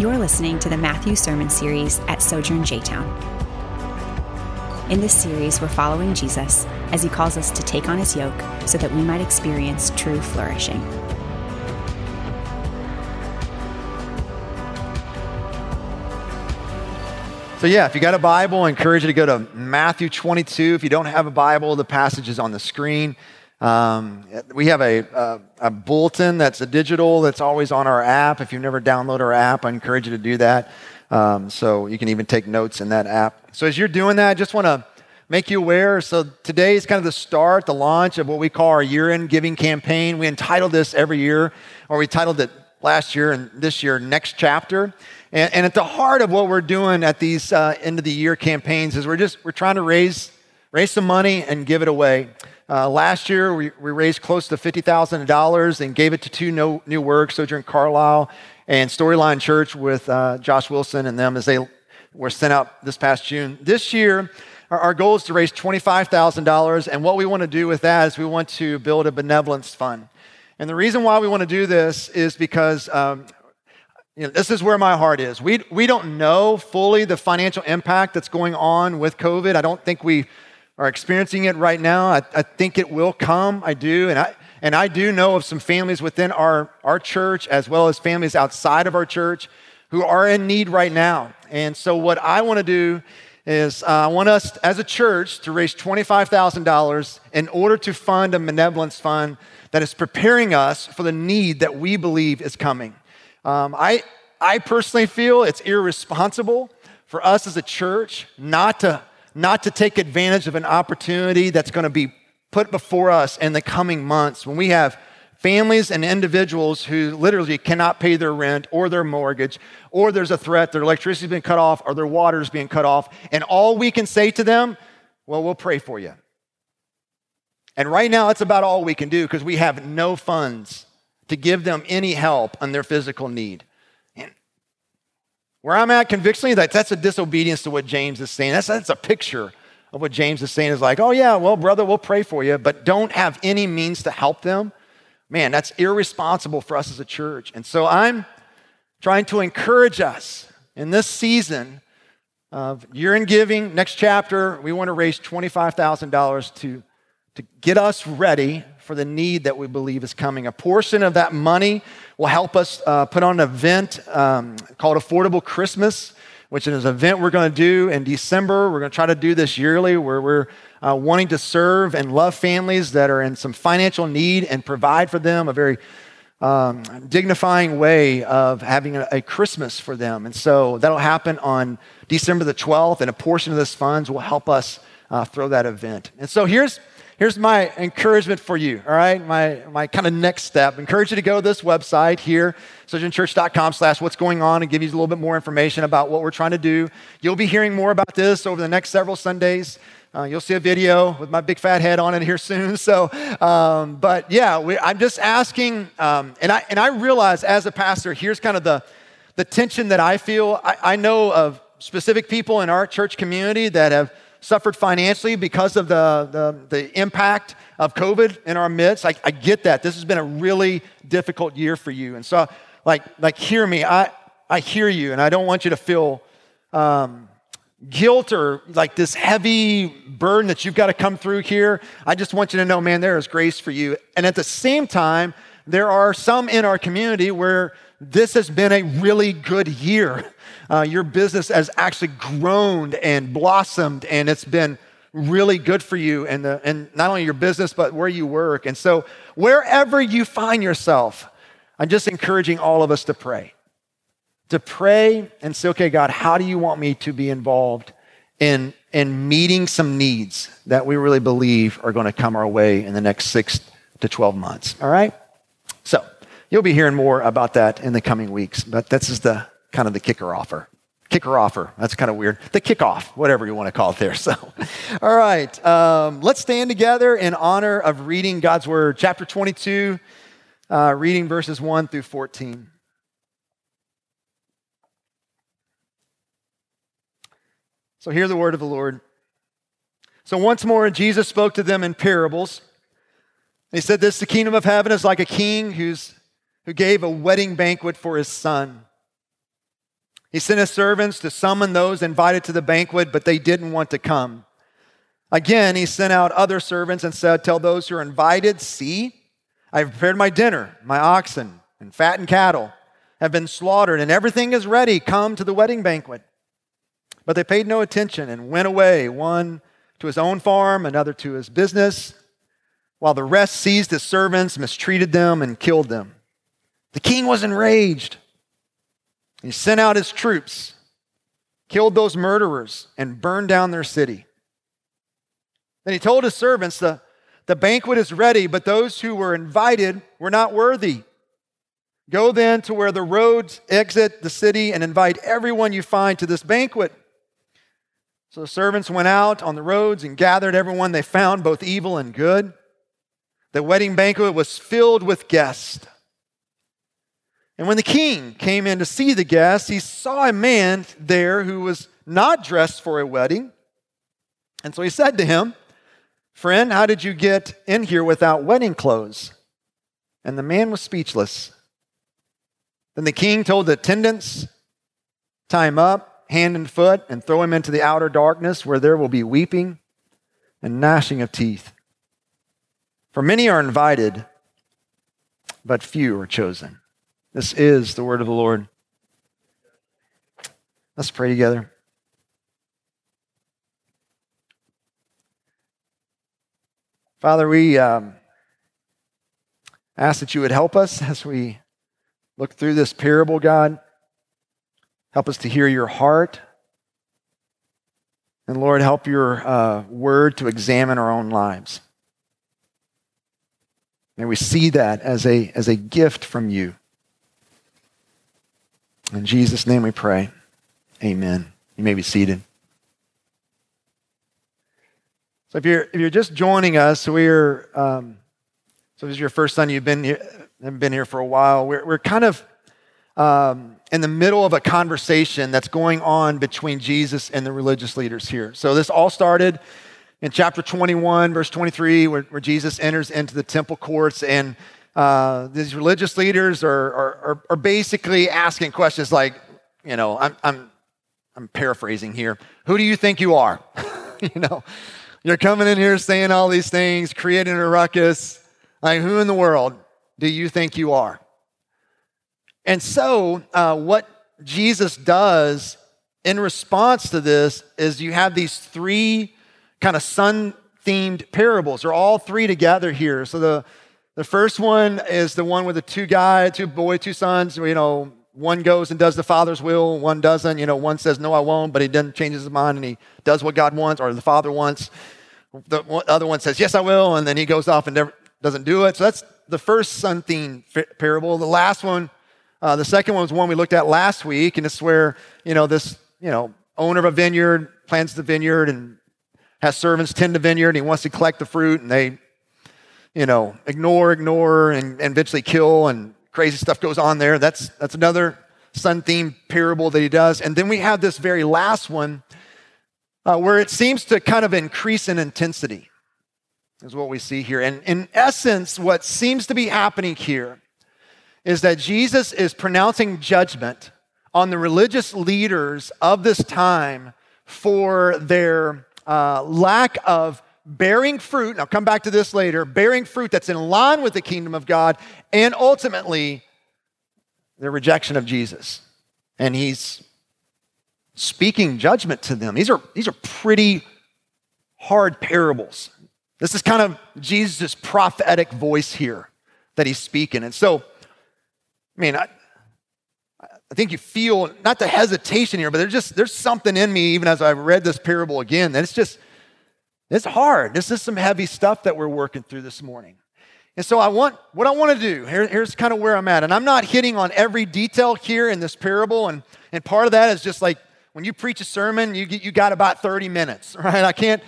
You're listening to the Matthew Sermon Series at Sojourn J Town. In this series, we're following Jesus as he calls us to take on his yoke so that we might experience true flourishing. So, yeah, if you got a Bible, I encourage you to go to Matthew 22. If you don't have a Bible, the passage is on the screen. Um, we have a, a, a, bulletin that's a digital that's always on our app. If you've never downloaded our app, I encourage you to do that. Um, so you can even take notes in that app. So as you're doing that, I just want to make you aware. So today is kind of the start, the launch of what we call our year-end giving campaign. We entitled this every year, or we titled it last year and this year, Next Chapter. And, and at the heart of what we're doing at these uh, end of the year campaigns is we're just we're trying to raise raise some money and give it away. Uh, last year, we, we raised close to $50,000 and gave it to two no, new works, Sojourn Carlisle and Storyline Church with uh, Josh Wilson and them as they were sent out this past June. This year, our, our goal is to raise $25,000, and what we want to do with that is we want to build a benevolence fund. And the reason why we want to do this is because um, you know, this is where my heart is. We, we don't know fully the financial impact that's going on with COVID. I don't think we are experiencing it right now. I, I think it will come. I do. And I, and I do know of some families within our, our church, as well as families outside of our church, who are in need right now. And so, what I want to do is uh, I want us as a church to raise $25,000 in order to fund a benevolence fund that is preparing us for the need that we believe is coming. Um, I, I personally feel it's irresponsible for us as a church not to not to take advantage of an opportunity that's going to be put before us in the coming months when we have families and individuals who literally cannot pay their rent or their mortgage, or there's a threat their electricity's been cut off or their water's being cut off. And all we can say to them, well, we'll pray for you. And right now, that's about all we can do because we have no funds to give them any help on their physical need. Where I'm at convictionally, that that's a disobedience to what James is saying. That's, that's a picture of what James is saying is like, oh, yeah, well, brother, we'll pray for you, but don't have any means to help them. Man, that's irresponsible for us as a church. And so I'm trying to encourage us in this season of year in giving, next chapter, we want to raise $25,000 to, to get us ready for the need that we believe is coming. A portion of that money will help us uh, put on an event um, called Affordable Christmas, which is an event we're going to do in December. We're going to try to do this yearly where we're uh, wanting to serve and love families that are in some financial need and provide for them a very um, dignifying way of having a, a, Christmas for them. And so that'll happen on December the 12th, and a portion of this funds will help us uh, throw that event. And so here's here's my encouragement for you, all right? My, my kind of next step. encourage you to go to this website here, sojournchurch.com slash what's going on and give you a little bit more information about what we're trying to do. You'll be hearing more about this over the next several Sundays. Uh, you'll see a video with my big fat head on it here soon. So, um, but yeah, we, I'm just asking, um, and, I, and I realize as a pastor, here's kind of the, the tension that I feel. I, I know of specific people in our church community that have suffered financially because of the, the, the impact of COVID in our midst. I, I get that. This has been a really difficult year for you. And so, like, like hear me. I, I hear you, and I don't want you to feel um, guilt or like this heavy burden that you've got to come through here. I just want you to know, man, there is grace for you. And at the same time, there are some in our community where this has been a really good year uh, your business has actually grown and blossomed, and it's been really good for you and, the, and not only your business, but where you work. And so, wherever you find yourself, I'm just encouraging all of us to pray. To pray and say, okay, God, how do you want me to be involved in, in meeting some needs that we really believe are going to come our way in the next six to 12 months? All right? So, you'll be hearing more about that in the coming weeks, but this is the kind of the kicker offer. Kicker offer. That's kind of weird. The kickoff, whatever you want to call it there. So, all right. Um, let's stand together in honor of reading God's Word, chapter 22, uh, reading verses 1 through 14. So, hear the word of the Lord. So, once more, Jesus spoke to them in parables. He said, This the kingdom of heaven is like a king who's, who gave a wedding banquet for his son. He sent his servants to summon those invited to the banquet, but they didn't want to come. Again, he sent out other servants and said, Tell those who are invited, see, I have prepared my dinner, my oxen and fattened cattle have been slaughtered, and everything is ready. Come to the wedding banquet. But they paid no attention and went away, one to his own farm, another to his business, while the rest seized his servants, mistreated them, and killed them. The king was enraged. He sent out his troops, killed those murderers, and burned down their city. Then he told his servants, the, the banquet is ready, but those who were invited were not worthy. Go then to where the roads exit the city and invite everyone you find to this banquet. So the servants went out on the roads and gathered everyone they found, both evil and good. The wedding banquet was filled with guests. And when the king came in to see the guests, he saw a man there who was not dressed for a wedding. And so he said to him, Friend, how did you get in here without wedding clothes? And the man was speechless. Then the king told the attendants, Tie him up, hand and foot, and throw him into the outer darkness where there will be weeping and gnashing of teeth. For many are invited, but few are chosen. This is the word of the Lord. Let's pray together. Father, we um, ask that you would help us as we look through this parable, God. Help us to hear your heart. And Lord, help your uh, word to examine our own lives. May we see that as a, as a gift from you. In Jesus' name we pray. Amen. You may be seated. So if you're, if you're just joining us, we're, um, so this is your first time you've been here, haven't been here for a while. We're, we're kind of um, in the middle of a conversation that's going on between Jesus and the religious leaders here. So this all started in chapter 21, verse 23, where, where Jesus enters into the temple courts, and uh, these religious leaders are, are, are, basically asking questions like, you know, I'm, I'm, I'm paraphrasing here. Who do you think you are? you know, you're coming in here saying all these things, creating a ruckus. Like, who in the world do you think you are? And so, uh, what Jesus does in response to this is you have these three kind of son themed parables. They're all three together here. So, the, the first one is the one with the two guys, two boy, two sons. You know, one goes and does the Father's will, one doesn't. You know, one says, No, I won't, but he then changes his mind and he does what God wants or the Father wants. The other one says, Yes, I will, and then he goes off and never, doesn't do it. So that's the first son theme parable. The last one, uh, the second one was one we looked at last week, and it's where, you know, this, you know, owner of a vineyard plants the vineyard and has servants tend the vineyard, and he wants to collect the fruit, and they, you know, ignore, ignore, and, and eventually kill, and crazy stuff goes on there. That's, that's another son theme parable that he does. And then we have this very last one uh, where it seems to kind of increase in intensity is what we see here. And in essence, what seems to be happening here is that Jesus is pronouncing judgment on the religious leaders of this time for their uh, lack of bearing fruit. I'll come back to this later bearing fruit that's in line with the kingdom of God, and ultimately, their rejection of Jesus. And he's speaking judgment to them. These are, these are pretty hard parables. This is kind of Jesus' prophetic voice here that he's speaking. And so, I mean, I, I think you feel not the hesitation here, but there's just there's something in me, even as I read this parable again, that it's just it's hard. This is some heavy stuff that we're working through this morning. And so I want what I want to do, here, here's kind of where I'm at. And I'm not hitting on every detail here in this parable. And, and part of that is just like when you preach a sermon, you, get you got about 30 minutes, right? I can't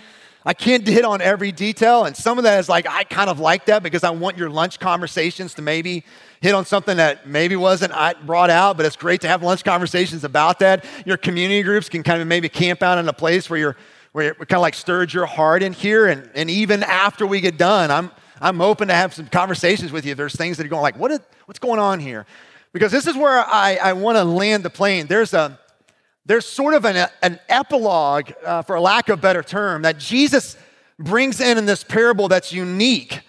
I can't hit on every detail. And some of that is like, I kind of like that because I want your lunch conversations to maybe hit on something that maybe wasn't brought out, but it's great to have lunch conversations about that. Your community groups can kind of maybe camp out in a place where you're where it kind of like stirs your heart in here. And, and even after we get done, I'm, I'm open to have some conversations with you. There's things that are going like, what is, what's going on here? Because this is where I, I want to land the plane. There's a, there's sort of an, an epilogue, uh, for lack of a better term, that Jesus brings in in this parable that's unique.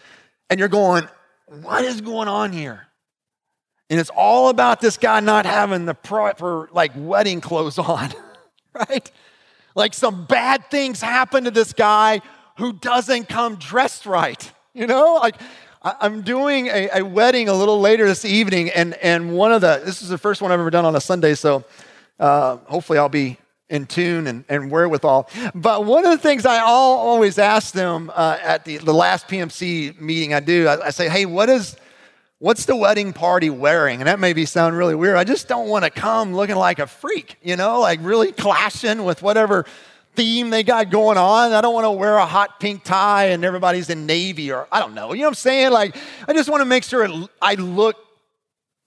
And you're going, what is going on here? And it's all about this guy not having the proper, like, wedding clothes on, right? Like, some bad things happen to this guy who doesn't come dressed right, you know? Like, I'm doing a, a, wedding a little later this evening, and, and one of the, this is the first one I've ever done on a Sunday, so uh, hopefully I'll be in tune and, and wherewithal. But one of the things I all, always ask them uh, at the, the last PMC meeting I do, I, I say, hey, what is, what's the wedding party wearing? And that may be sound really weird. I just don't want to come looking like a freak, you know, like really clashing with whatever theme they got going on. I don't want to wear a hot pink tie and everybody's in navy or I don't know. You know what I'm saying? Like, I just want to make sure I look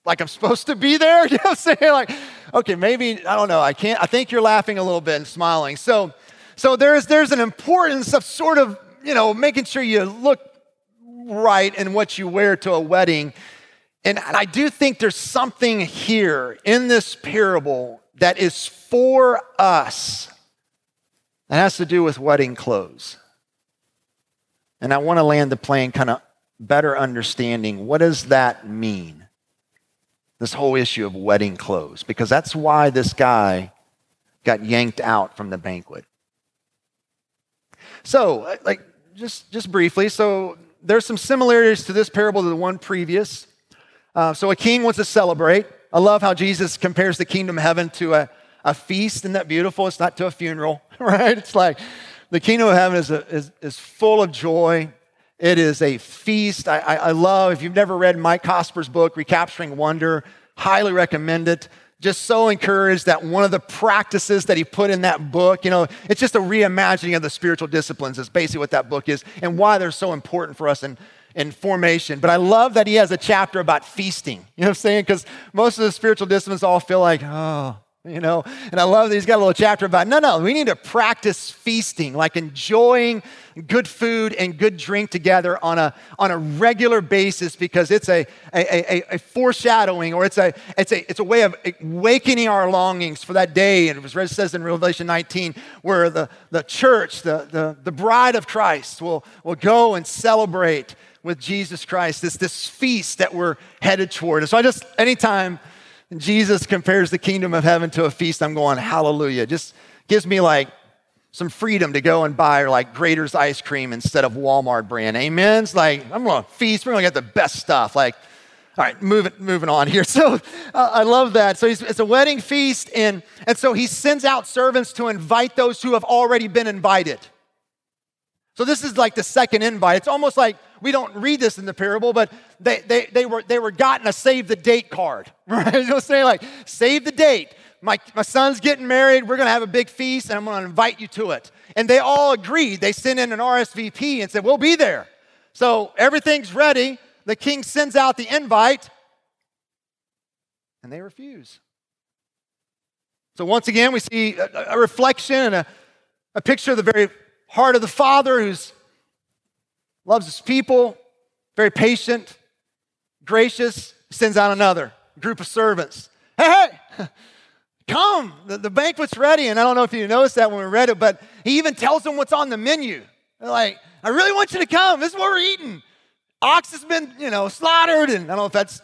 like I'm supposed to be there. You know what I'm saying? Like, okay, maybe, I don't know. I can't, I think you're laughing a little bit and smiling. So, so there's, there's an importance of sort of, you know, making sure you look right in what you wear to a wedding. And I do think there's something here in this parable that is for us that has to do with wedding clothes. And I want to land the plane kind of better understanding what does that mean? This whole issue of wedding clothes, because that's why this guy got yanked out from the banquet. So, like, just, just briefly, so there's some similarities to this parable to the one previous. Uh, so, a king wants to celebrate. I love how Jesus compares the kingdom of heaven to a, a feast. Isn't that beautiful? It's not to a funeral, right? It's like the kingdom of heaven is, a, is, is full of joy. It is a feast. I, I, I love, if you've never read Mike Cosper's book, Recapturing Wonder, highly recommend it just so encouraged that one of the practices that he put in that book, you know, it's just a reimagining of the spiritual disciplines, is basically what that book is and why they're so important for us in, in formation. But I love that he has a chapter about feasting, you know what I'm saying? Because most of the spiritual disciplines all feel like, oh, you know? And I love that he's got a little chapter about no, no, we need to practice feasting, like enjoying good food and good drink together on a, on a regular basis because it's a, a, a, a foreshadowing or it's a, it's, a, it's a way of awakening our longings for that day. And it says in Revelation 19, where the, the church, the, the, the bride of Christ, will, will go and celebrate with Jesus Christ, this, this feast that we're headed toward. And so I just, anytime, Jesus compares the kingdom of heaven to a feast, I'm going, hallelujah. Just gives me like some freedom to go and buy like Graeter's ice cream instead of Walmart brand. Amen. It's like, I'm going to feast. We're going to get the best stuff. Like, all right, moving, moving on here. So uh, I love that. So it's a wedding feast, and, and so he sends out servants to invite those who have already been invited. So this is like the second invite. It's almost like we don't read this in the parable, but they, they, they, were, they were gotten a save the date card, right? You know saying? Like, save the date. My, my son's getting married. We're going to have a big feast, and I'm going to invite you to it. And they all agreed. They sent in an RSVP and said, We'll be there. So everything's ready. The king sends out the invite, and they refuse. So once again, we see a, a reflection and a, a picture of the very heart of the Father who's loves his people, very patient, gracious, sends out another group of servants. Hey, hey, come, the, the banquet's ready. And I don't know if you noticed that when we read it, but he even tells them what's on the menu. They're like, I really want you to come. This is what we're eating. Ox has been, you know, slaughtered. And I don't know if that's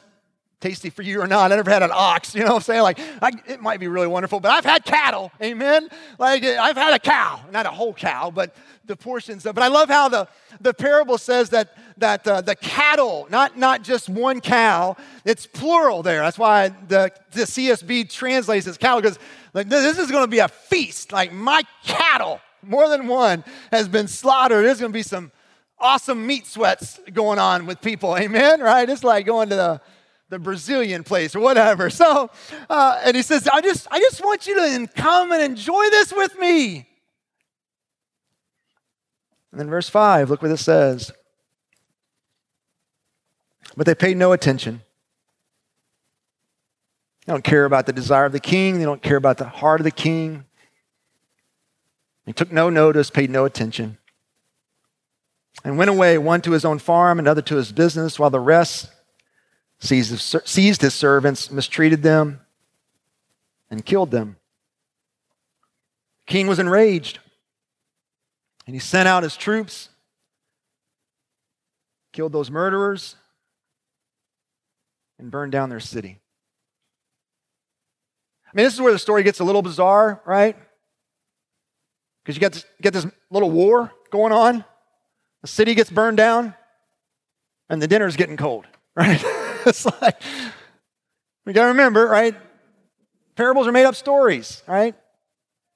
tasty for you or not. I never had an ox, you know what I'm saying? Like, I, it might be really wonderful, but I've had cattle, amen? Like, I've had a cow, not a whole cow, but the portions of But I love how the, the parable says that, that uh, the cattle, not, not just one cow, it's plural there. That's why the, the CSB translates as cattle, because like, this is going to be a feast. Like, my cattle, more than one, has been slaughtered. There's going to be some awesome meat sweats going on with people, amen? Right? It's like going to the the Brazilian place or whatever. So, uh, and he says, I just, I just want you to come and enjoy this with me. And then verse 5, look what it says. But they paid no attention. They don't care about the desire of the king. They don't care about the heart of the king. They took no notice, paid no attention, and went away, one to his own farm, another to his business, while the rest seized his servants, mistreated them, and killed them. The king was enraged. And he sent out his troops, killed those murderers, and burned down their city. I mean, this is where the story gets a little bizarre, right? Because you get this, get this little war going on. The city gets burned down, and the dinner's getting cold, right? it's like, we got to remember, right? Parables are made up stories, right?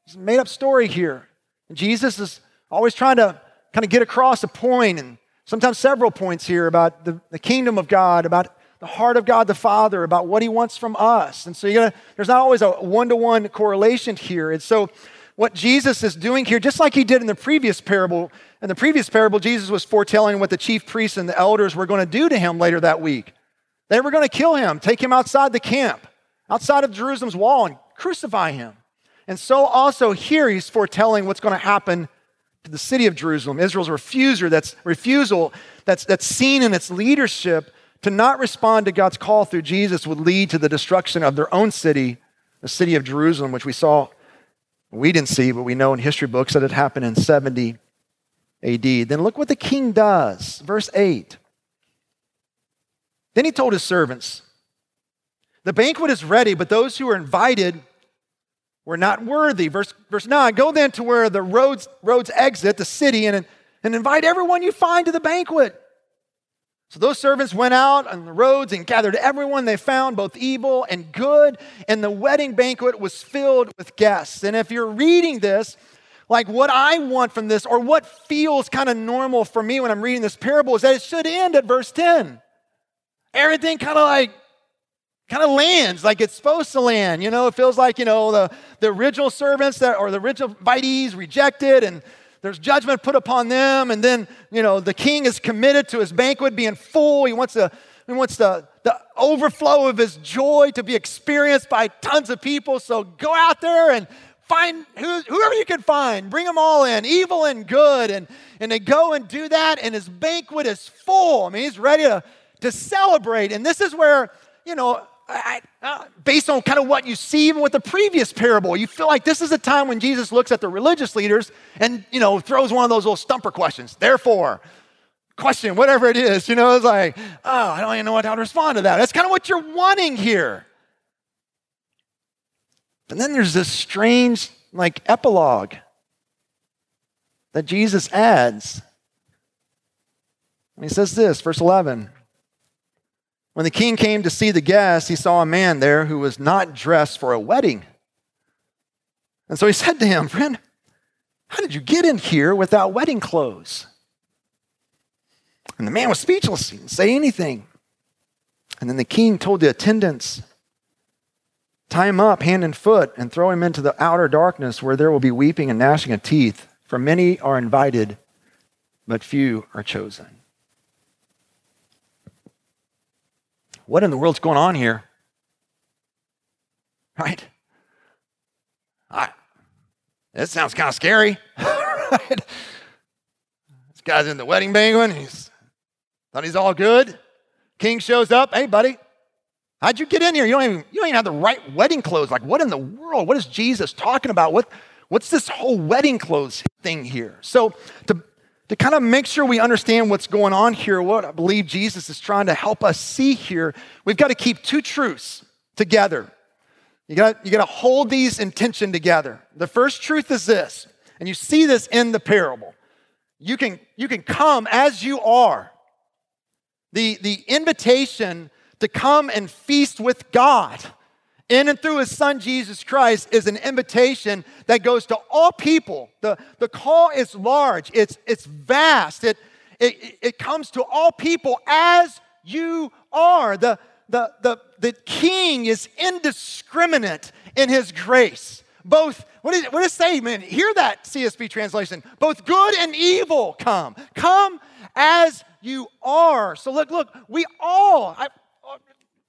It's a made up story here. And Jesus is always trying to kind of get across a point and sometimes several points here about the, the kingdom of God, about the heart of God the Father, about what He wants from us. And so you gotta, there's not always a one to one correlation here. And so what Jesus is doing here, just like He did in the previous parable, in the previous parable, Jesus was foretelling what the chief priests and the elders were going to do to Him later that week. They were going to kill Him, take Him outside the camp, outside of Jerusalem's wall, and crucify Him. And so also here He's foretelling what's going to happen to the city of Jerusalem, Israel's refusal that's refusal that's, that's seen in its leadership to not respond to God's call through Jesus would lead to the destruction of their own city, the city of Jerusalem, which we saw, we didn't see, but we know in history books that it happened in 70 AD. Then look what the king does. Verse 8. Then he told his servants, The banquet is ready, but those who are invited were not worthy. Verse, verse 9 Go then to where the roads, roads exit the city and, and invite everyone you find to the banquet. So those servants went out on the roads and gathered everyone they found, both evil and good, and the wedding banquet was filled with guests. And if you're reading this, like what I want from this, or what feels kind of normal for me when I'm reading this parable, is that it should end at verse 10. Everything kind of like kind of lands like it's supposed to land. You know, it feels like, you know, the, the original servants that, or the original invitees rejected and there's judgment put upon them. And then, you know, the king is committed to his banquet being full. He wants, to, he wants the, the overflow of his joy to be experienced by tons of people. So go out there and find who, whoever you can find, bring them all in, evil and good. And, and they go and do that, and his banquet is full. I mean, he's ready to, to celebrate. And this is where, you know, I, uh, based on kind of what you see even with the previous parable, you feel like this is a time when Jesus looks at the religious leaders and, you know, throws one of those little stumper questions. Therefore, question, whatever it is, you know, it's like, oh, I don't even know how to respond to that. That's kind of what you're wanting here. But then there's this strange, like, epilogue that Jesus adds. And he says this, verse 11. When the king came to see the guests, he saw a man there who was not dressed for a wedding. And so he said to him, Friend, how did you get in here without wedding clothes? And the man was speechless. He didn't say anything. And then the king told the attendants, Tie him up hand and foot and throw him into the outer darkness where there will be weeping and gnashing of teeth, for many are invited, but few are chosen. What in the world's going on here? Right? I, that sounds kind of scary. right? This guy's in the wedding banquet. He's thought he's all good. King shows up. Hey, buddy, how'd you get in here? You don't even, you don't even have the right wedding clothes. Like, what in the world? What is Jesus talking about? What, what's this whole wedding clothes thing here? So, to to kind of make sure we understand what's going on here, what I believe Jesus is trying to help us see here, we've got to keep two truths together. You got, you got to hold these in tension together. The first truth is this, and you see this in the parable. You can, you can come as you are. The, the invitation to come and feast with God in and through his son Jesus Christ is an invitation that goes to all people. The, the call is large, it's, it's vast, it, it, it comes to all people as you are. The, the, the, the king is indiscriminate in his grace. Both, what did, what does it say, man? Hear that CSB translation. Both good and evil come. Come as you are. So look, look, we all, I,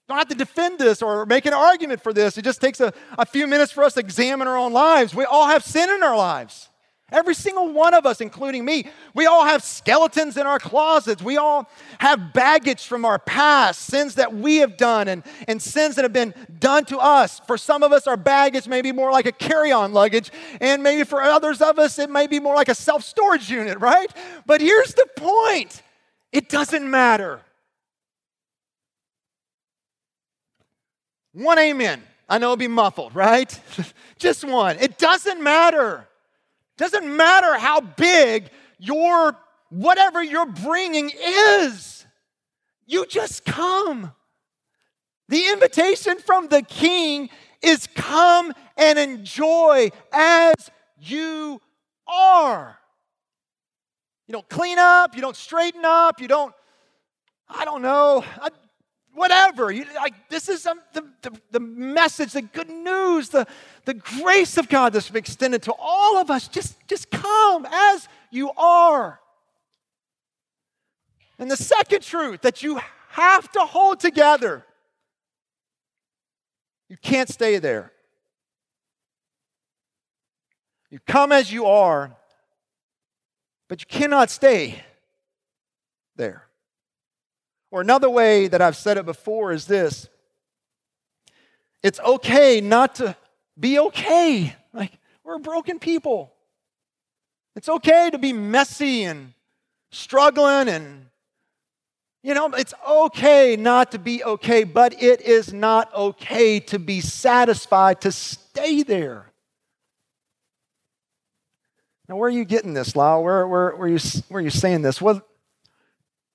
don't have to defend this or make an argument for this. It just takes a, a few minutes for us to examine our own lives. We all have sin in our lives. Every single one of us, including me, we all have skeletons in our closets. We all have baggage from our past, sins that we have done, and, and sins that have been done to us. For some of us, our baggage may be more like a carry on luggage, and maybe for others of us, it may be more like a self storage unit, right? But here's the point it doesn't matter. One amen. I know it'll be muffled, right? Just one. It doesn't matter. Doesn't matter how big your whatever you're bringing is. You just come. The invitation from the king is come and enjoy as you are. You don't clean up, you don't straighten up, you don't, I don't know, whatever. You, like, this is um, the, the, the message, the good news, the, the grace of God that's extended to all of us. Just, just come as you are. And the second truth that you have to hold together you can't stay there. You come as you are, but you cannot stay there. Or another way that I've said it before is this it's okay not to be okay. Like, we're broken people. It's okay to be messy and struggling and you know, it's okay not to be okay, but it is not okay to be satisfied to stay there. Now, where are you getting this, Lisle? Where, where, where, are, you, where are you saying this? Well,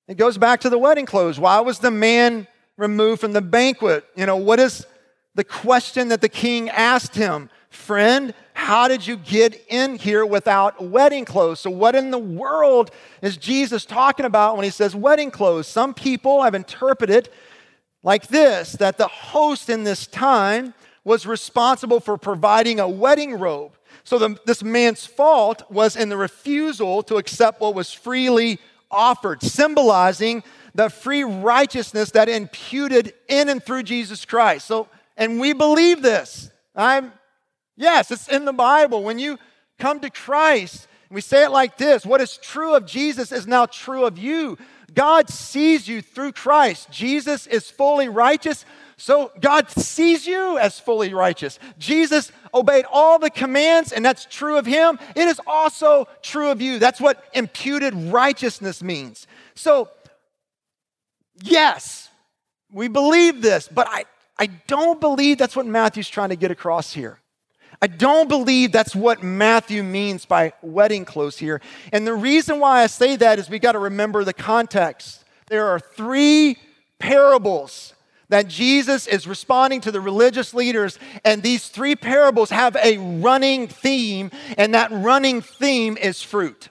it goes back to the wedding clothes. Why was the man removed from the banquet? You know, what is the question that the king asked him? Friend, how did you get in here without wedding clothes? So, what in the world is Jesus talking about when he says wedding clothes? Some people have interpreted like this that the host in this time was responsible for providing a wedding robe. So, the, this man's fault was in the refusal to accept what was freely offered, symbolizing the free righteousness that imputed in and through Jesus Christ. So, and we believe this. I'm, yes, it's in the Bible. When you come to Christ, we say it like this what is true of Jesus is now true of you. God sees you through Christ. Jesus is fully righteous, so God sees you as fully righteous. Jesus obeyed all the commands, and that's true of him. It is also true of you. That's what imputed righteousness means. So, yes, we believe this, but I, I don't believe that's what Matthew's trying to get across here. I don't believe that's what Matthew means by wedding clothes here. And the reason why I say that is we got to remember the context. There are three parables that Jesus is responding to the religious leaders, and these three parables have a running theme, and that running theme is fruit.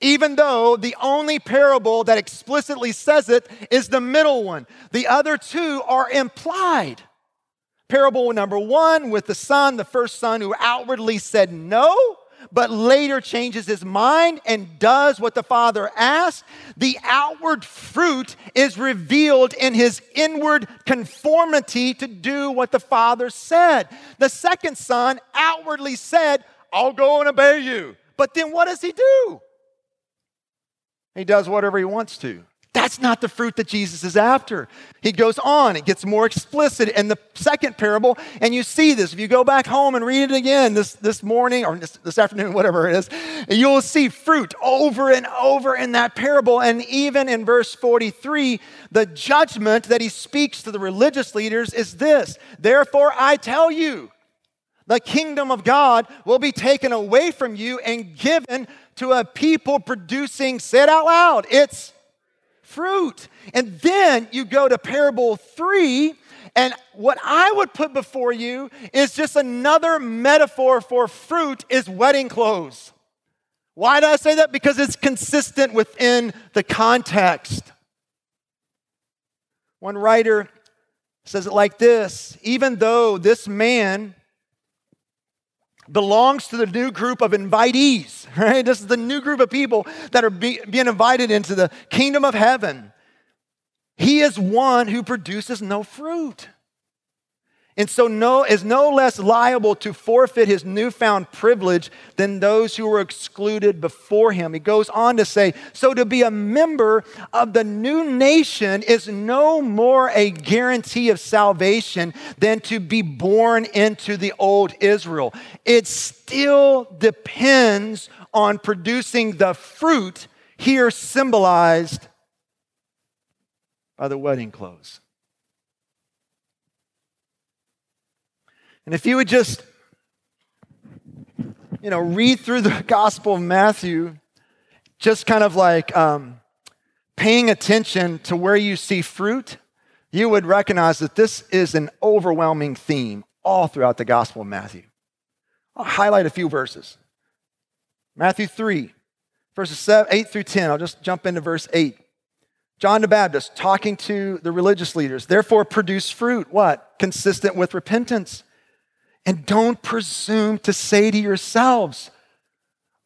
Even though the only parable that explicitly says it is the middle one, the other two are implied. Parable number one with the son, the first son who outwardly said no, but later changes his mind and does what the father asked. The outward fruit is revealed in his inward conformity to do what the father said. The second son outwardly said, I'll go and obey you. But then what does he do? He does whatever he wants to. That's not the fruit that Jesus is after. He goes on, it gets more explicit in the second parable, and you see this. If you go back home and read it again this, this morning or this, this afternoon, whatever it is, you'll see fruit over and over in that parable. And even in verse 43, the judgment that he speaks to the religious leaders is this Therefore, I tell you, the kingdom of God will be taken away from you and given to a people producing, say it out loud, it's fruit. And then you go to parable three, and what I would put before you is just another metaphor for fruit is wedding clothes. Why do I say that? Because it's consistent within the context. One writer says it like this even though this man belongs to the new group of invitees, right? This is the new group of people that are be, being invited into the kingdom of heaven. He is one who produces no fruit. And so no, is no less liable to forfeit his newfound privilege than those who were excluded before him. He goes on to say, So to be a member of the new nation is no more a guarantee of salvation than to be born into the old Israel. It still depends on producing the fruit here symbolized by the wedding clothes. And if you would just, you know, read through the Gospel of Matthew, just kind of like um, paying attention to where you see fruit, you would recognize that this is an overwhelming theme all throughout the Gospel of Matthew. I'll highlight a few verses. Matthew 3, verses 8 through 10. I'll just jump into verse 8. John the Baptist talking to the religious leaders. Therefore, produce fruit. What? Consistent with repentance. And don't presume to say to yourselves,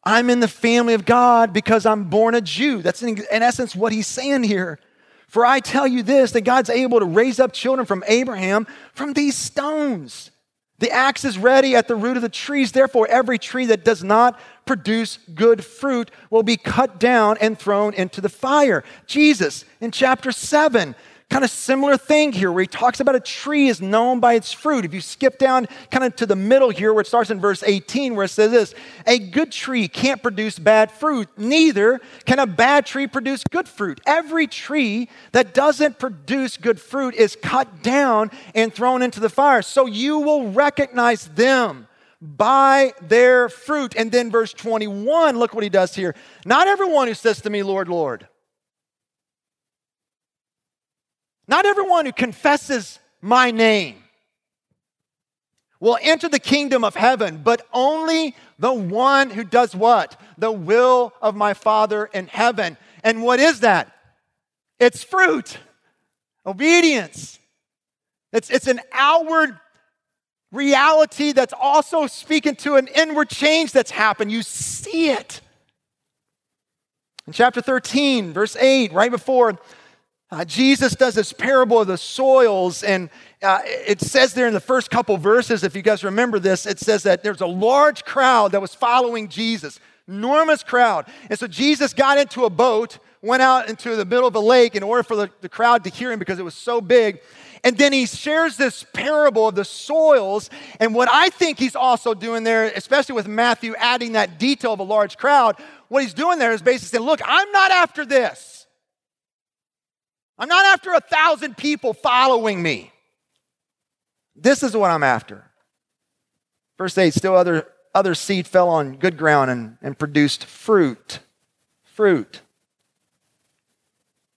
I'm in the family of God because I'm born a Jew. That's in, in, essence what he's saying here. For I tell you this that God's able to raise up children from Abraham from these stones. The axe is ready at the root of the trees. Therefore, every tree that does not produce good fruit will be cut down and thrown into the fire. Jesus in chapter 7 kind of similar thing here where he talks about a tree is known by its fruit. If you skip down kind of to the middle here where it starts in verse 18 where it says this, a good tree can't produce bad fruit, neither can a bad tree produce good fruit. Every tree that doesn't produce good fruit is cut down and thrown into the fire. So you will recognize them by their fruit. And then verse 21, look what he does here. Not everyone who says to me, Lord, Lord, Not everyone who confesses my name will enter the kingdom of heaven, but only the one who does what? The will of my Father in heaven. And what is that? It's fruit, obedience. It's, it's an outward reality that's also speaking to an inward change that's happened. You see it. In chapter 13, verse 8, right before uh, Jesus does this parable of the soils, and uh, it says there in the first couple verses, if you guys remember this, it says that there's a large crowd that was following Jesus, enormous crowd. And so Jesus got into a boat, went out into the middle of a lake in order for the, the crowd to hear him because it was so big. And then he shares this parable of the soils. And what I think he's also doing there, especially with Matthew adding that detail of a large crowd, what he's doing there is basically saying, Look, I'm not after this. I'm not after a thousand people following me. This is what I'm after. Verse 8 still other, other seed fell on good ground and, and produced fruit. Fruit.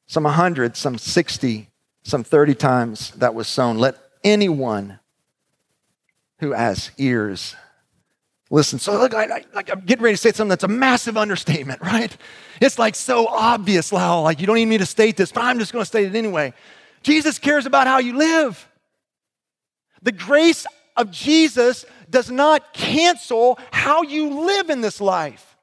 Some 100, some 60, some 30 times that was sown. Let anyone who has ears Listen, so look, I, I'm getting ready to say something that's a massive understatement, right? It's like so obvious, Lowell, oh, like you don't even need to state this, but I'm just going to state it anyway. Jesus cares about how you live. The grace of Jesus does not cancel how you live in this life.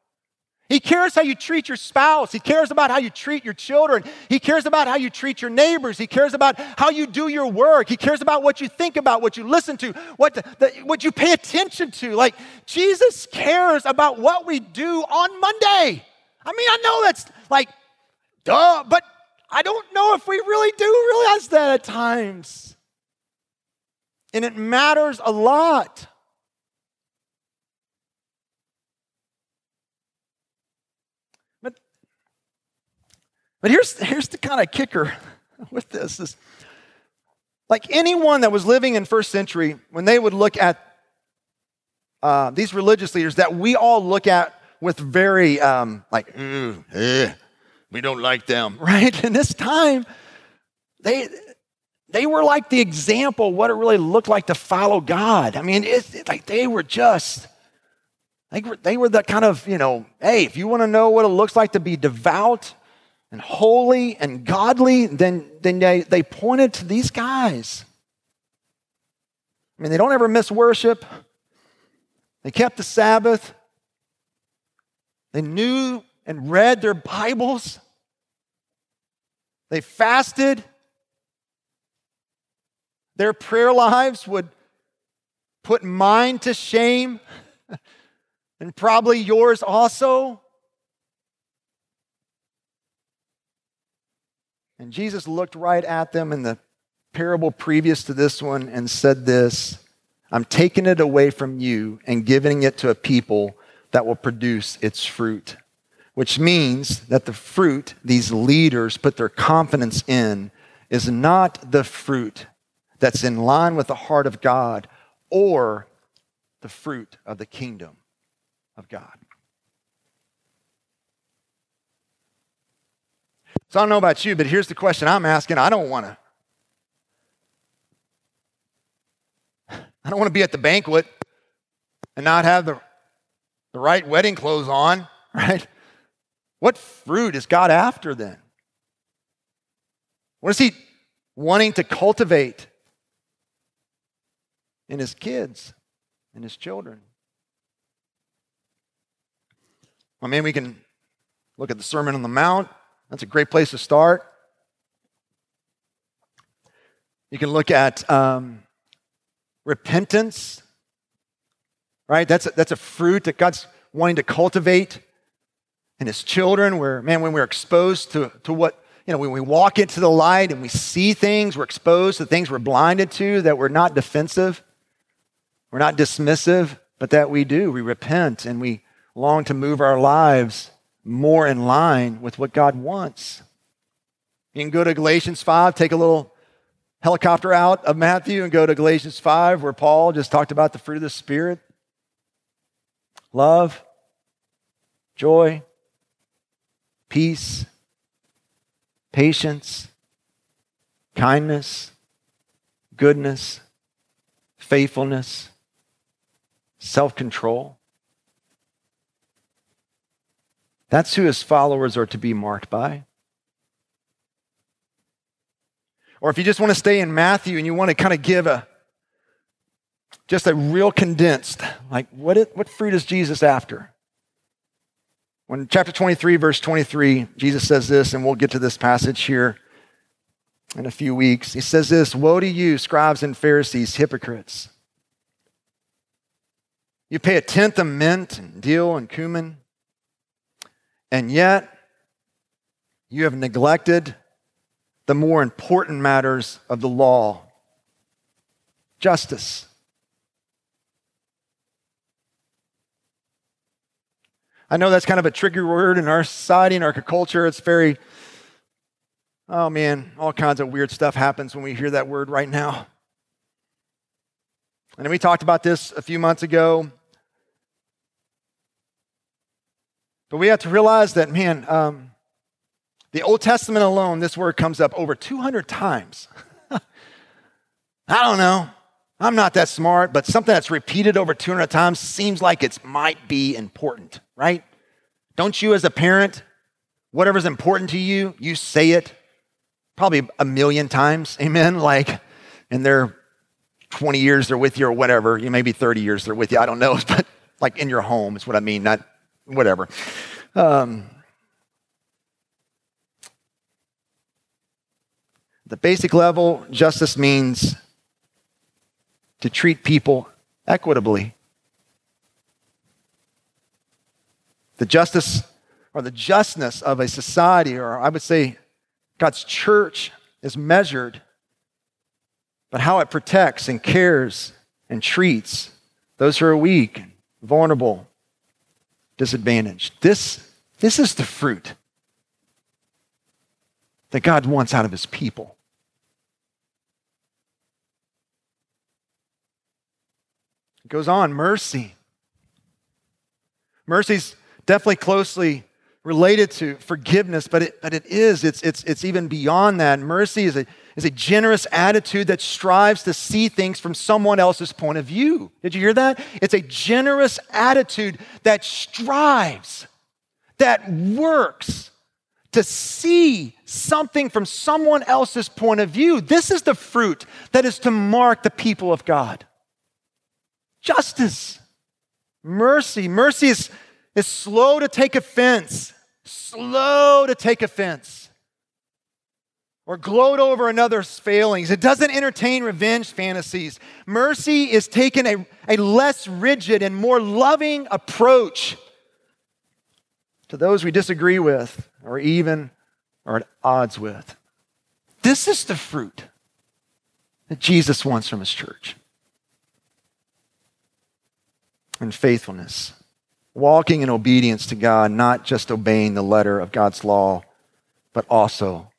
He cares how you treat your spouse. He cares about how you treat your children. He cares about how you treat your neighbors. He cares about how you do your work. He cares about what you think about, what you listen to, what, the, the, what you pay attention to. Like, Jesus cares about what we do on Monday. I mean, I know that's like, duh, but I don't know if we really do realize that at times. And it matters a lot. But here's, here's the kind of kicker with this is like anyone that was living in first century, when they would look at uh, these religious leaders that we all look at with very um, like, eh, we don't like them, right? In this time, they they were like the example what it really looked like to follow God. I mean, it's it, like they were just they were they were the kind of you know, hey, if you want to know what it looks like to be devout and holy and godly, then, then they, they pointed to these guys. I mean, they don't ever miss worship. They kept the Sabbath. They knew and read their Bibles. They fasted. Their prayer lives would put mine to shame and probably yours also. And Jesus looked right at them in the parable previous to this one and said this I'm taking it away from you and giving it to a people that will produce its fruit, which means that the fruit these leaders put their confidence in is not the fruit that's in line with the heart of God or the fruit of the kingdom of God. So I don't know about you, but here's the question I'm asking. I don't want to I don't want to be at the banquet and not have the, the right wedding clothes on, right? What fruit is God after then? What is He wanting to cultivate in His kids and His children? I mean, we can look at the Sermon on the Mount. That's a great place to start. You can look at um, repentance, right? That's a, that's a fruit that God's wanting to cultivate in His children. Where, man, when we're exposed to, to what, you know, when we walk into the light and we see things, we're exposed to things we're blinded to, that we're not defensive, we're not dismissive, but that we do. We repent and we long to move our lives more in line with what God wants. You can go to Galatians 5, take a little helicopter out of Matthew and go to Galatians 5, where Paul just talked about the fruit of the Spirit love, joy, peace, patience, kindness, goodness, faithfulness, self control. That's who his followers are to be marked by. Or if you just want to stay in Matthew and you want to kind of give a just a real condensed, like what, it, what fruit is Jesus after? When chapter 23, verse 23, Jesus says this, and we'll get to this passage here in a few weeks. He says this Woe to you, scribes and Pharisees, hypocrites! You pay a tenth of mint and dill and cumin, and yet you have neglected the more important matters of the law justice. I know that's kind of a tricky word in our society, in our culture. It's very, oh man, all kinds of weird stuff happens when we hear that word right now. And we talked about this a few months ago. But we have to realize that, man, um, the Old Testament alone, this word comes up over 200 times. I don't know. I'm not that smart, but something that's repeated over 200 times seems like it might be important, right? Don't you, as a parent, whatever's important to you, you say it probably a million times, amen? Like, and they're 20 years they're with you or whatever. You maybe 30 years they're with you. I don't know, but like in your home is what I mean, not whatever. Um, the basic level, justice means to treat people equitably. The justice or the justness of a society, or I would say God's church, is measured, but how it protects and cares and treats those who are weak, and vulnerable, disadvantaged. This, this is the fruit that God wants out of his people. It goes on mercy. Mercy's definitely closely related to forgiveness, but it, but it is, it's, it's, it's even beyond that. Mercy is a, is a generous attitude that strives to see things from someone else's point of view. Did you hear that? It's a generous attitude that strives, that works to see something from someone else's point of view. This is the fruit that is to mark the people of God justice, mercy. Mercy is, is slow to take offense, slow to take offense. Or gloat over another's failings. It doesn't entertain revenge fantasies. Mercy is taking a, a less rigid and more loving approach to those we disagree with or even are at odds with. This is the fruit that Jesus wants from his church. And faithfulness, walking in obedience to God, not just obeying the letter of God's law, but also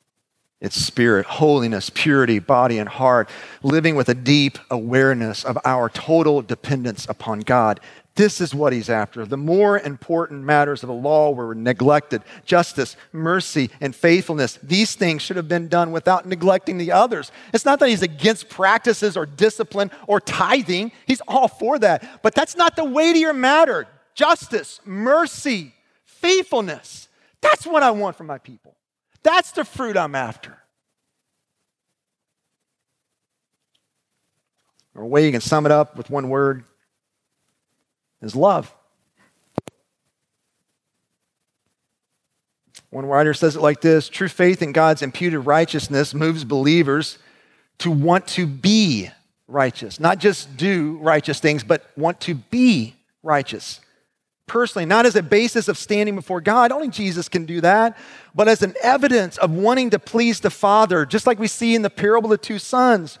its spirit, holiness, purity, body, and heart, living with a deep awareness of our total dependence upon God. This is what he's after. The more important matters of the law were neglected justice, mercy, and faithfulness. These things should have been done without neglecting the others. It's not that he's against practices or discipline or tithing, he's all for that. But that's not the weightier matter. Justice, mercy, faithfulness. That's what I want from my people. That's the fruit I'm after. Or a way you can sum it up with one word is love. One writer says it like this True faith in God's imputed righteousness moves believers to want to be righteous, not just do righteous things, but want to be righteous. Personally, not as a basis of standing before God, only Jesus can do that, but as an evidence of wanting to please the Father, just like we see in the parable of the two sons,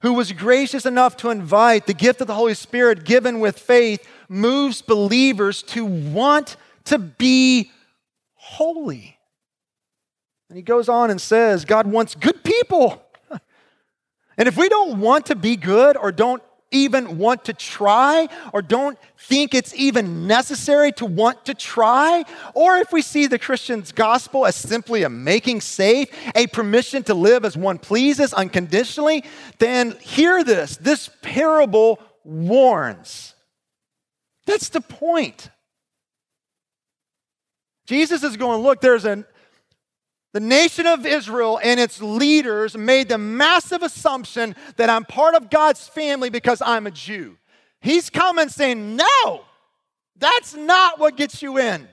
who was gracious enough to invite the gift of the Holy Spirit given with faith moves believers to want to be holy. And he goes on and says, God wants good people. And if we don't want to be good or don't even want to try or don't think it's even necessary to want to try, or if we see the Christian's gospel as simply a making safe, a permission to live as one pleases unconditionally, then hear this. This parable warns that's the point. Jesus is going, look, there's a the nation of Israel and its leaders made the massive assumption that I'm part of God's family because I'm a Jew. He's coming saying, No, that's not what gets you in.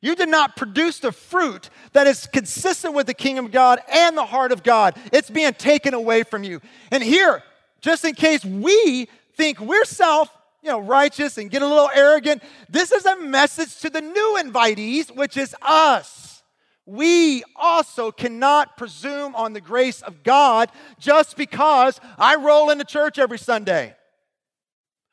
You did not produce the fruit that is consistent with the kingdom of God and the heart of God. It's being taken away from you. And here, just in case we think we're self you know, righteous and get a little arrogant. This is a message to the new invitees, which is us. We also cannot presume on the grace of God just because I roll into church every Sunday.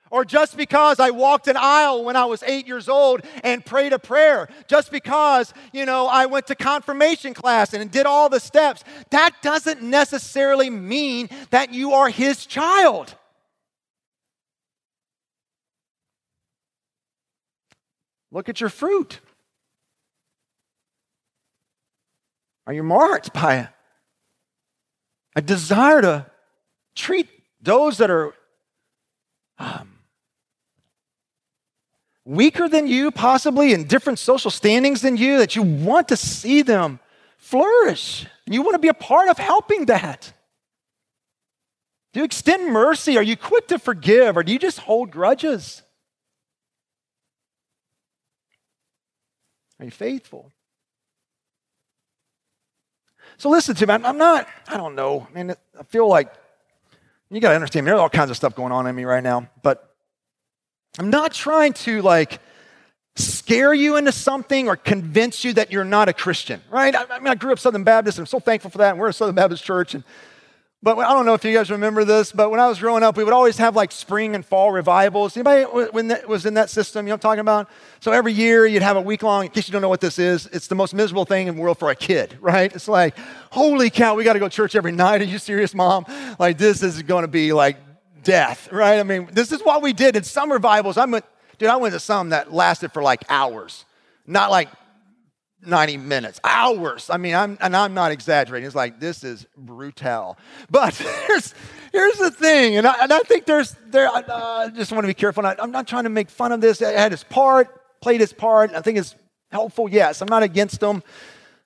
Or just because I walked an aisle when I was eight years old and prayed a prayer. Just because, you know, I went to confirmation class and did all the steps. That doesn't necessarily mean that you are his child. Look at your fruit. Are you marked by a desire to treat those that are um, weaker than you, possibly in different social standings than you, that you want to see them flourish? And you want to be a part of helping that. Do you extend mercy? Are you quick to forgive? Or do you just hold grudges? Are you faithful? So listen to me. I'm not, I don't know. I mean, I feel like you got to understand, there's all kinds of stuff going on in me right now, but I'm not trying to like scare you into something or convince you that you're not a Christian, right? I, I mean, I grew up Southern Baptist, and I'm so thankful for that. And we're a Southern Baptist church, and but I don't know if you guys remember this, but when I was growing up, we would always have like spring and fall revivals. Anybody when that was in that system, you know what I'm talking about? So every year you'd have a week long, in case you don't know what this is, it's the most miserable thing in the world for a kid, right? It's like, holy cow, we got to go to church every night. Are you serious, mom? Like, this is going to be like death, right? I mean, this is what we did in some revivals. I went, dude, I went to some that lasted for like hours, not like 90 minutes, hours. I mean, I'm, and I'm not exaggerating. It's like, this is brutal. But here's, here's the thing, and I, and I think there's, there, I uh, just want to be careful. I, I'm not trying to make fun of this. It had his part, played his part. I think it's helpful. Yes, I'm not against them.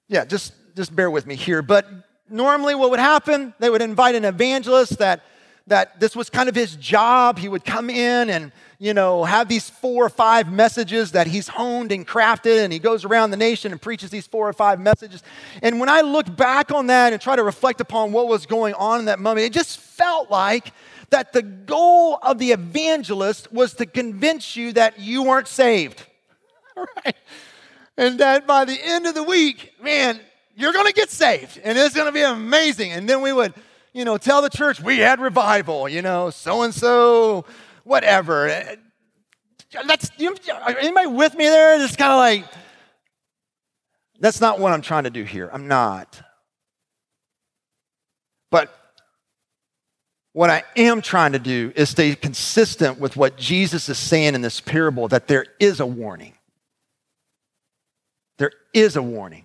Yeah, just, just bear with me here. But normally what would happen, they would invite an evangelist that that this was kind of his job. He would come in and, you know, have these four or five messages that he's honed and crafted, and he goes around the nation and preaches these four or five messages. And when I look back on that and try to reflect upon what was going on in that moment, it just felt like that the goal of the evangelist was to convince you that you weren't saved. Right? And that by the end of the week, man, you're going to get saved and it's going to be amazing. And then we would, you know, tell the church we had revival, you know, so and so, whatever. That's, you, anybody with me there? It's kind of like, that's not what I'm trying to do here. I'm not. But what I am trying to do is stay consistent with what Jesus is saying in this parable that there is a warning. There is a warning.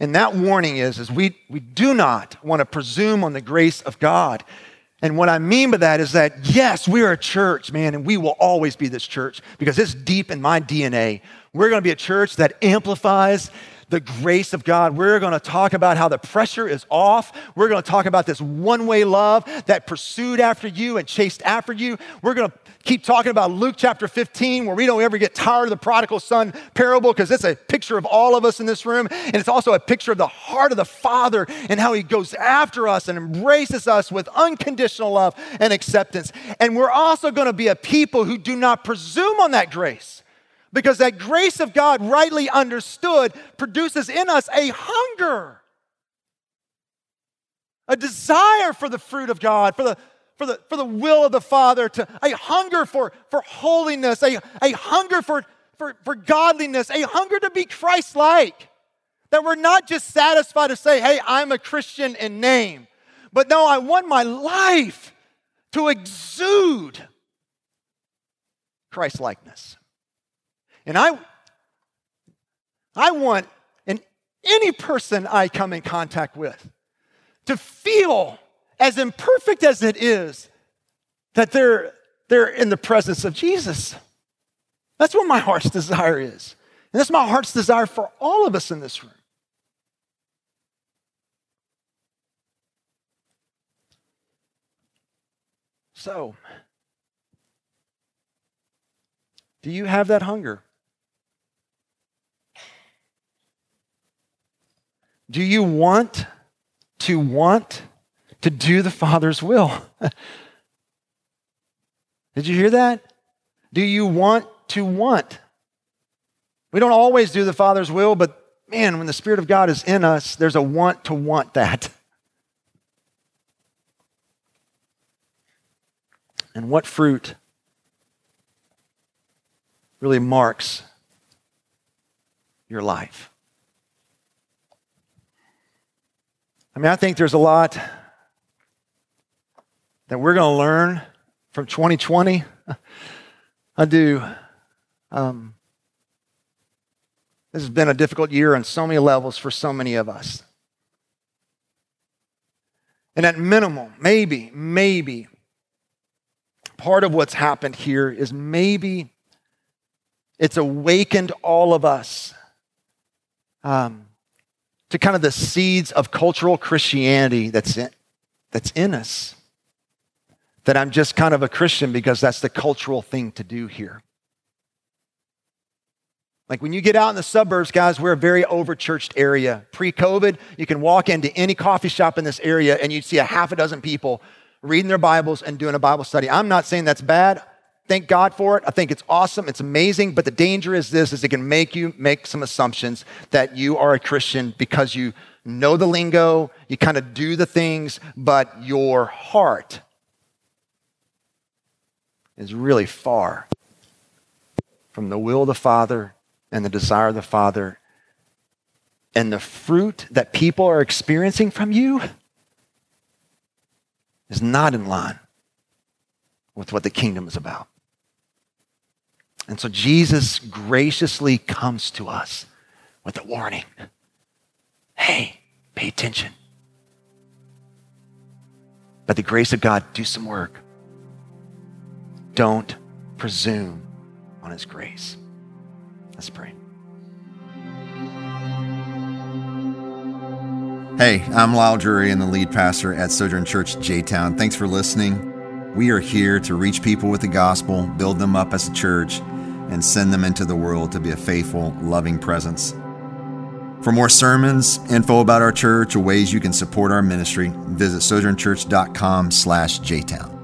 And that warning is, is we, we do not want to presume on the grace of God. And what I mean by that is that, yes, we're a church, man, and we will always be this church because it's deep in my DNA. We're going to be a church that amplifies the grace of God. We're going to talk about how the pressure is off. We're going to talk about this one way love that pursued after you and chased after you. We're going to keep talking about Luke chapter 15, where we don't ever get tired of the prodigal son parable because it's a picture of all of us in this room. And it's also a picture of the heart of the Father and how he goes after us and embraces us with unconditional love and acceptance. And we're also going to be a people who do not presume on that grace. Because that grace of God, rightly understood, produces in us a hunger, a desire for the fruit of God, for the, for the, for the will of the Father, to, a hunger for, for holiness, a, a hunger for, for, for godliness, a hunger to be Christ like. That we're not just satisfied to say, hey, I'm a Christian in name, but no, I want my life to exude Christ likeness. And I, I want in any person I come in contact with to feel as imperfect as it is that they're, they're in the presence of Jesus. That's what my heart's desire is. And that's my heart's desire for all of us in this room. So, do you have that hunger? Do you want to want to do the Father's will? Did you hear that? Do you want to want? We don't always do the Father's will, but man, when the Spirit of God is in us, there's a want to want that. And what fruit really marks your life? I mean, I think there's a lot that we're going to learn from 2020. I do. Um, this has been a difficult year on so many levels for so many of us. And at minimum, maybe, maybe, part of what's happened here is maybe it's awakened all of us um, to kind of the seeds of cultural Christianity that's in, that's in us. That I'm just kind of a Christian because that's the cultural thing to do here. Like when you get out in the suburbs, guys, we're a very overchurched area. Pre COVID, you can walk into any coffee shop in this area and you'd see a half a dozen people reading their Bibles and doing a Bible study. I'm not saying that's bad. Thank God for it. I think it's awesome. It's amazing. But the danger is this is it can make you make some assumptions that you are a Christian because you know the lingo, you kind of do the things, but your heart is really far from the will of the Father and the desire of the Father. And the fruit that people are experiencing from you is not in line with what the kingdom is about. And so Jesus graciously comes to us with a warning hey, pay attention. By the grace of God, do some work. Don't presume on his grace. Let's pray. Hey, I'm Lisle Drury and the lead pastor at Sojourn Church J Town. Thanks for listening. We are here to reach people with the gospel, build them up as a church, and send them into the world to be a faithful, loving presence. For more sermons, info about our church, or ways you can support our ministry, visit sojournchurch.com slash jtown.